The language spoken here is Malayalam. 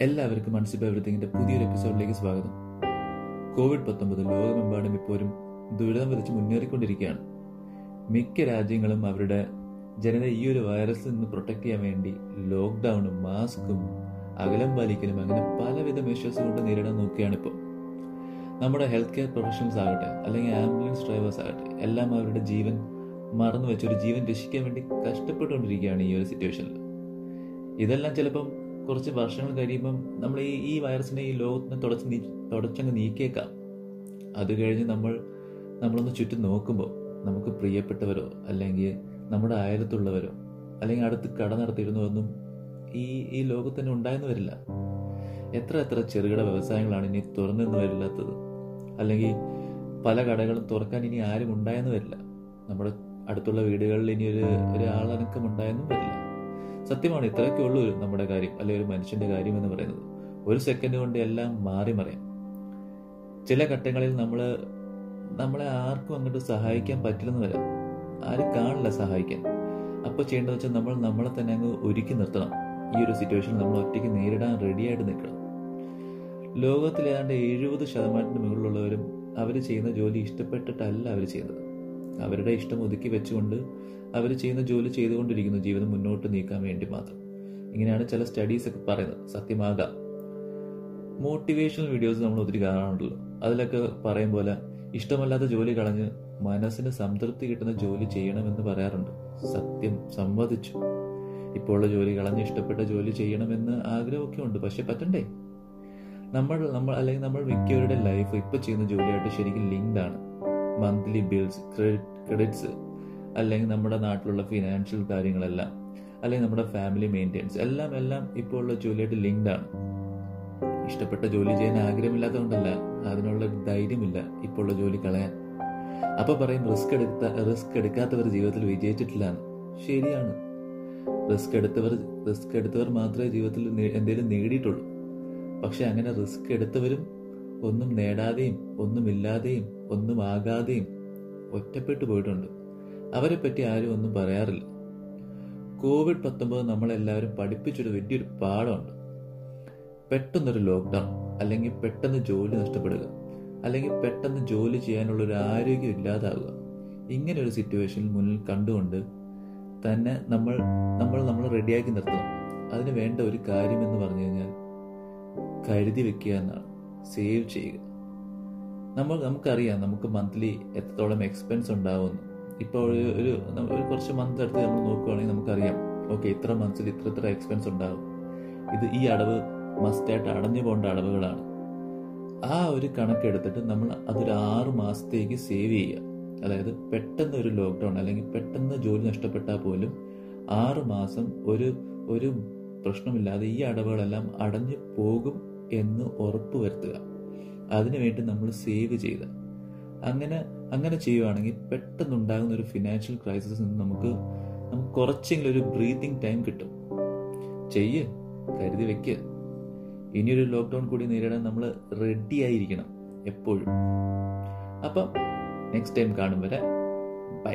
എല്ലാവർക്കും മൺസിപ്പ് എവറിത്തിങ്ങിന്റെ പുതിയൊരു എപ്പിസോഡിലേക്ക് സ്വാഗതം. കോവിഡ് പത്തൊമ്പത് ലോകമെമ്പാടും ഇപ്പോഴും ദുരിതം വിതച്ച് മുന്നേറിക്കൊണ്ടിരിക്കുകയാണ്. മിക്ക രാജ്യങ്ങളും അവരുടെ ജനതയെ ഈ ഒരു വൈറസിൽ നിന്ന് പ്രൊട്ടക്ട് ചെയ്യാൻ വേണ്ടി ലോക്ക്ഡൌണും മാസ്കും അകലം പാലിക്കലും അങ്ങനെ പലവിധ മെഷേഴ്സ് കൊണ്ട് നേരിടാൻ നോക്കുകയാണ് ഇപ്പോൾ നമ്മുടെ ഹെൽത്ത് കെയർ പ്രൊഫഷണൽസ് ആകട്ടെ അല്ലെങ്കിൽ ആംബുലൻസ് ഡ്രൈവേഴ്സ് ആകട്ടെ എല്ലാം അവരുടെ ജീവൻ മറന്നു വെച്ച് ഒരു ജീവൻ രക്ഷിക്കാൻ വേണ്ടി കഷ്ടപ്പെട്ടുകൊണ്ടിരിക്കുകയാണ് ഈ ഒരു സിറ്റുവേഷനിൽ ഇതെല്ലാം ചിലപ്പം കുറച്ച് വർഷങ്ങൾ കഴിയുമ്പം നമ്മൾ ഈ ഈ വൈറസിനെ ഈ ലോകത്തിന് തുടച്ച് നീ തുടച്ചങ്ങ് നീക്കിയേക്കാം. അത് കഴിഞ്ഞ് നമ്മൾ നമ്മളൊന്ന് ചുറ്റും നോക്കുമ്പോൾ നമുക്ക് പ്രിയപ്പെട്ടവരോ അല്ലെങ്കിൽ നമ്മുടെ അയലത്തുള്ളവരോ അല്ലെങ്കിൽ അടുത്ത് കട നടത്തിയിരുന്നതൊന്നും ഈ ഈ ലോകത്ത് തന്നെ ഉണ്ടായെന്ന് വരില്ല എത്ര എത്ര ചെറുകിട വ്യവസായങ്ങളാണ് ഇനി തുറന്നെന്ന് വരില്ലാത്തത് അല്ലെങ്കിൽ പല കടകളും തുറക്കാൻ ഇനി ആരും ഉണ്ടായെന്ന് വരില്ല. നമ്മുടെ അടുത്തുള്ള വീടുകളിൽ ഇനി ഒരു ഒരാളനക്കം ഉണ്ടായെന്നും വരില്ല. സത്യമാണ് ഇത്രയൊക്കെ ഉള്ളൂ നമ്മുടെ കാര്യം അല്ലെ ഒരു മനുഷ്യന്റെ കാര്യം എന്ന് പറയുന്നത്. ഒരു സെക്കൻഡ് കൊണ്ട് എല്ലാം മാറി മറിയാം. ചില ഘട്ടങ്ങളിൽ നമ്മൾ നമ്മളെ ആർക്കും അങ്ങോട്ട് സഹായിക്കാൻ പറ്റില്ലെന്ന് വരാം. ആരും കാണില്ല സഹായിക്കാൻ. അപ്പോൾ ചെയ്യേണ്ടത് വെച്ചാൽ നമ്മൾ നമ്മളെ തന്നെ അങ്ങ് ഒരുക്കി നിർത്തണം. ഈ ഒരു സിറ്റുവേഷൻ നമ്മൾ ഒറ്റയ്ക്ക് നേരിടാൻ റെഡിയായിട്ട് നിൽക്കണം. ലോകത്തിൽ ഏതാണ്ട് എഴുപത് ശതമാനത്തിന് മുകളിലുള്ളവരും അവർ ചെയ്യുന്ന ജോലി ഇഷ്ടപ്പെട്ടിട്ടല്ല അവർ ചെയ്യുന്നത്. അവരുടെ ഇഷ്ടം ഒതുക്കി വെച്ചുകൊണ്ട് അവർ ചെയ്യുന്ന ജോലി ചെയ്തുകൊണ്ടിരിക്കുന്നു. ജീവിതം മുന്നോട്ട് നീക്കാൻ വേണ്ടി മാത്രം. ഇങ്ങനെയാണ് ചില സ്റ്റഡീസ് ഒക്കെ പറയുന്നത്. സത്യമാകാം. മോട്ടിവേഷണൽ വീഡിയോസ് നമ്മൾ ഒത്തിരി കാണാറുണ്ടല്ലോ. അതിലൊക്കെ പറയും പോലെ ഇഷ്ടമല്ലാത്ത ജോലി കളഞ്ഞ് മനസ്സിന് സംതൃപ്തി കിട്ടുന്ന ജോലി ചെയ്യണമെന്ന് പറയാറുണ്ട്. സത്യം സമ്മതിച്ചു. ഇപ്പോഴുള്ള ജോലി കളഞ്ഞ് ഇഷ്ടപ്പെട്ട ജോലി ചെയ്യണമെന്ന് ആഗ്രഹമൊക്കെ ഉണ്ട്. പക്ഷെ പറ്റണ്ടേ? നമ്മൾ നമ്മൾ അല്ലെങ്കിൽ നമ്മൾ മിക്കവരുടെ ലൈഫ് ഇപ്പൊ ചെയ്യുന്ന ജോലിയായിട്ട് ശരിക്കും ലിങ്ക്ഡ് ആണ്. മന്ത്ലി ബിൽസ് ക്രെഡിറ്റ്സ് അല്ലെങ്കിൽ നമ്മുടെ നാട്ടിലുള്ള ഫിനാൻഷ്യൽ കാര്യങ്ങളെല്ലാം അല്ലെങ്കിൽ നമ്മുടെ ഫാമിലി മെയിന്റെനൻസ് എല്ലാം എല്ലാം ഇപ്പോൾ ഉള്ള ജോലിയായിട്ട് ലിങ്ക്ഡ് ആണ്. ഇഷ്ടപ്പെട്ട ജോലി ചെയ്യാൻ ആഗ്രഹമില്ലാത്തതുകൊണ്ടല്ല അതിനുള്ള ധൈര്യമില്ല ഇപ്പോൾ ഉള്ള ജോലി കളയാൻ. അപ്പൊ പറയും റിസ്ക് എടുത്ത റിസ്ക് എടുക്കാത്തവർ ജീവിതത്തിൽ വിജയിച്ചിട്ടില്ല ശരിയാണ്. റിസ്ക് എടുത്തവർ റിസ്ക് എടുത്തവർ മാത്രമേ ജീവിതത്തിൽ എന്തെങ്കിലും നേടിയിട്ടുള്ളൂ. പക്ഷെ അങ്ങനെ റിസ്ക് എടുത്തവരും ഒന്നും നേടാതെയും ഒന്നുമില്ലാതെയും ഒന്നും ആകാതെയും ഒറ്റപ്പെട്ടു പോയിട്ടുണ്ട്. അവരെ പറ്റി ആരും ഒന്നും പറയാറില്ല. കോവിഡ് പത്തൊമ്പത് നമ്മളെല്ലാവരും പഠിപ്പിച്ചൊരു വലിയൊരു പാഠമുണ്ട്. പെട്ടെന്നൊരു ലോക്ക്ഡൗൺ അല്ലെങ്കിൽ പെട്ടെന്ന് ജോലി നഷ്ടപ്പെടുക അല്ലെങ്കിൽ പെട്ടെന്ന് ജോലി ചെയ്യാനുള്ള ഒരു ആരോഗ്യം ഇല്ലാതാവുക. ഇങ്ങനെ ഒരു സിറ്റുവേഷനിൽ മുന്നിൽ കണ്ടുകൊണ്ട് തന്നെ നമ്മൾ നമ്മൾ നമ്മൾ റെഡിയാക്കി നിർത്തണം. അതിന് വേണ്ട ഒരു കാര്യം എന്ന് പറഞ്ഞു കഴിഞ്ഞാൽ കരുതി വെക്കുക എന്നാണ്. സേവ് ചെയ്യുക. നമ്മൾ നമുക്കറിയാം നമുക്ക് മന്ത്ലി എത്രത്തോളം എക്സ്പെൻസ് ഉണ്ടാവുമെന്ന്. ഇപ്പോൾ ഒരു ഒരു കുറച്ച് മന്ത് എടുത്ത് നമ്മൾ നോക്കുകയാണെങ്കിൽ നമുക്കറിയാം ഓക്കെ ഇത്ര മന്ത്സിൽ ഇത്ര ഇത്ര എക്സ്പെൻസ് ഉണ്ടാകും ഇത് ഈ അടവ് മസ്റ്റായിട്ട് അടഞ്ഞു പോകേണ്ട അടവുകളാണ്. ആ ഒരു കണക്കെടുത്തിട്ട് നമ്മൾ അതൊരു ആറ് മാസത്തേക്ക് സേവ് ചെയ്യുക. അതായത് പെട്ടെന്ന് ഒരു ലോക്ക്ഡൗൺ അല്ലെങ്കിൽ പെട്ടെന്ന് ജോലി നഷ്ടപ്പെട്ടാൽ പോലും ആറ് മാസം ഒരു ഒരു പ്രശ്നമില്ലാതെ ഈ അടവുകളെല്ലാം അടഞ്ഞു പോകും എന്ന് ഉറപ്പ് വരുത്തുക അതിനുവേണ്ടി നമ്മൾ സേവ് ചെയ്ത്. അങ്ങനെ അങ്ങനെ ചെയ്യുവാണെങ്കിൽ പെട്ടെന്ന് ഉണ്ടാകുന്ന ഒരു ഫിനാൻഷ്യൽ ക്രൈസിസ് നിന്ന് നമുക്ക് നമുക്ക് കുറച്ചെങ്കിലും ഒരു ബ്രീതിങ് ടൈം കിട്ടും. ചെയ്യ് കരുതി വെക്ക്. ഇനിയൊരു ലോക്ക്ഡൗൺ കൂടി നേരിടാൻ നമ്മൾ റെഡി ആയിരിക്കണം എപ്പോഴും. അപ്പം നെക്സ്റ്റ് ടൈം കാണും വരെ ബൈ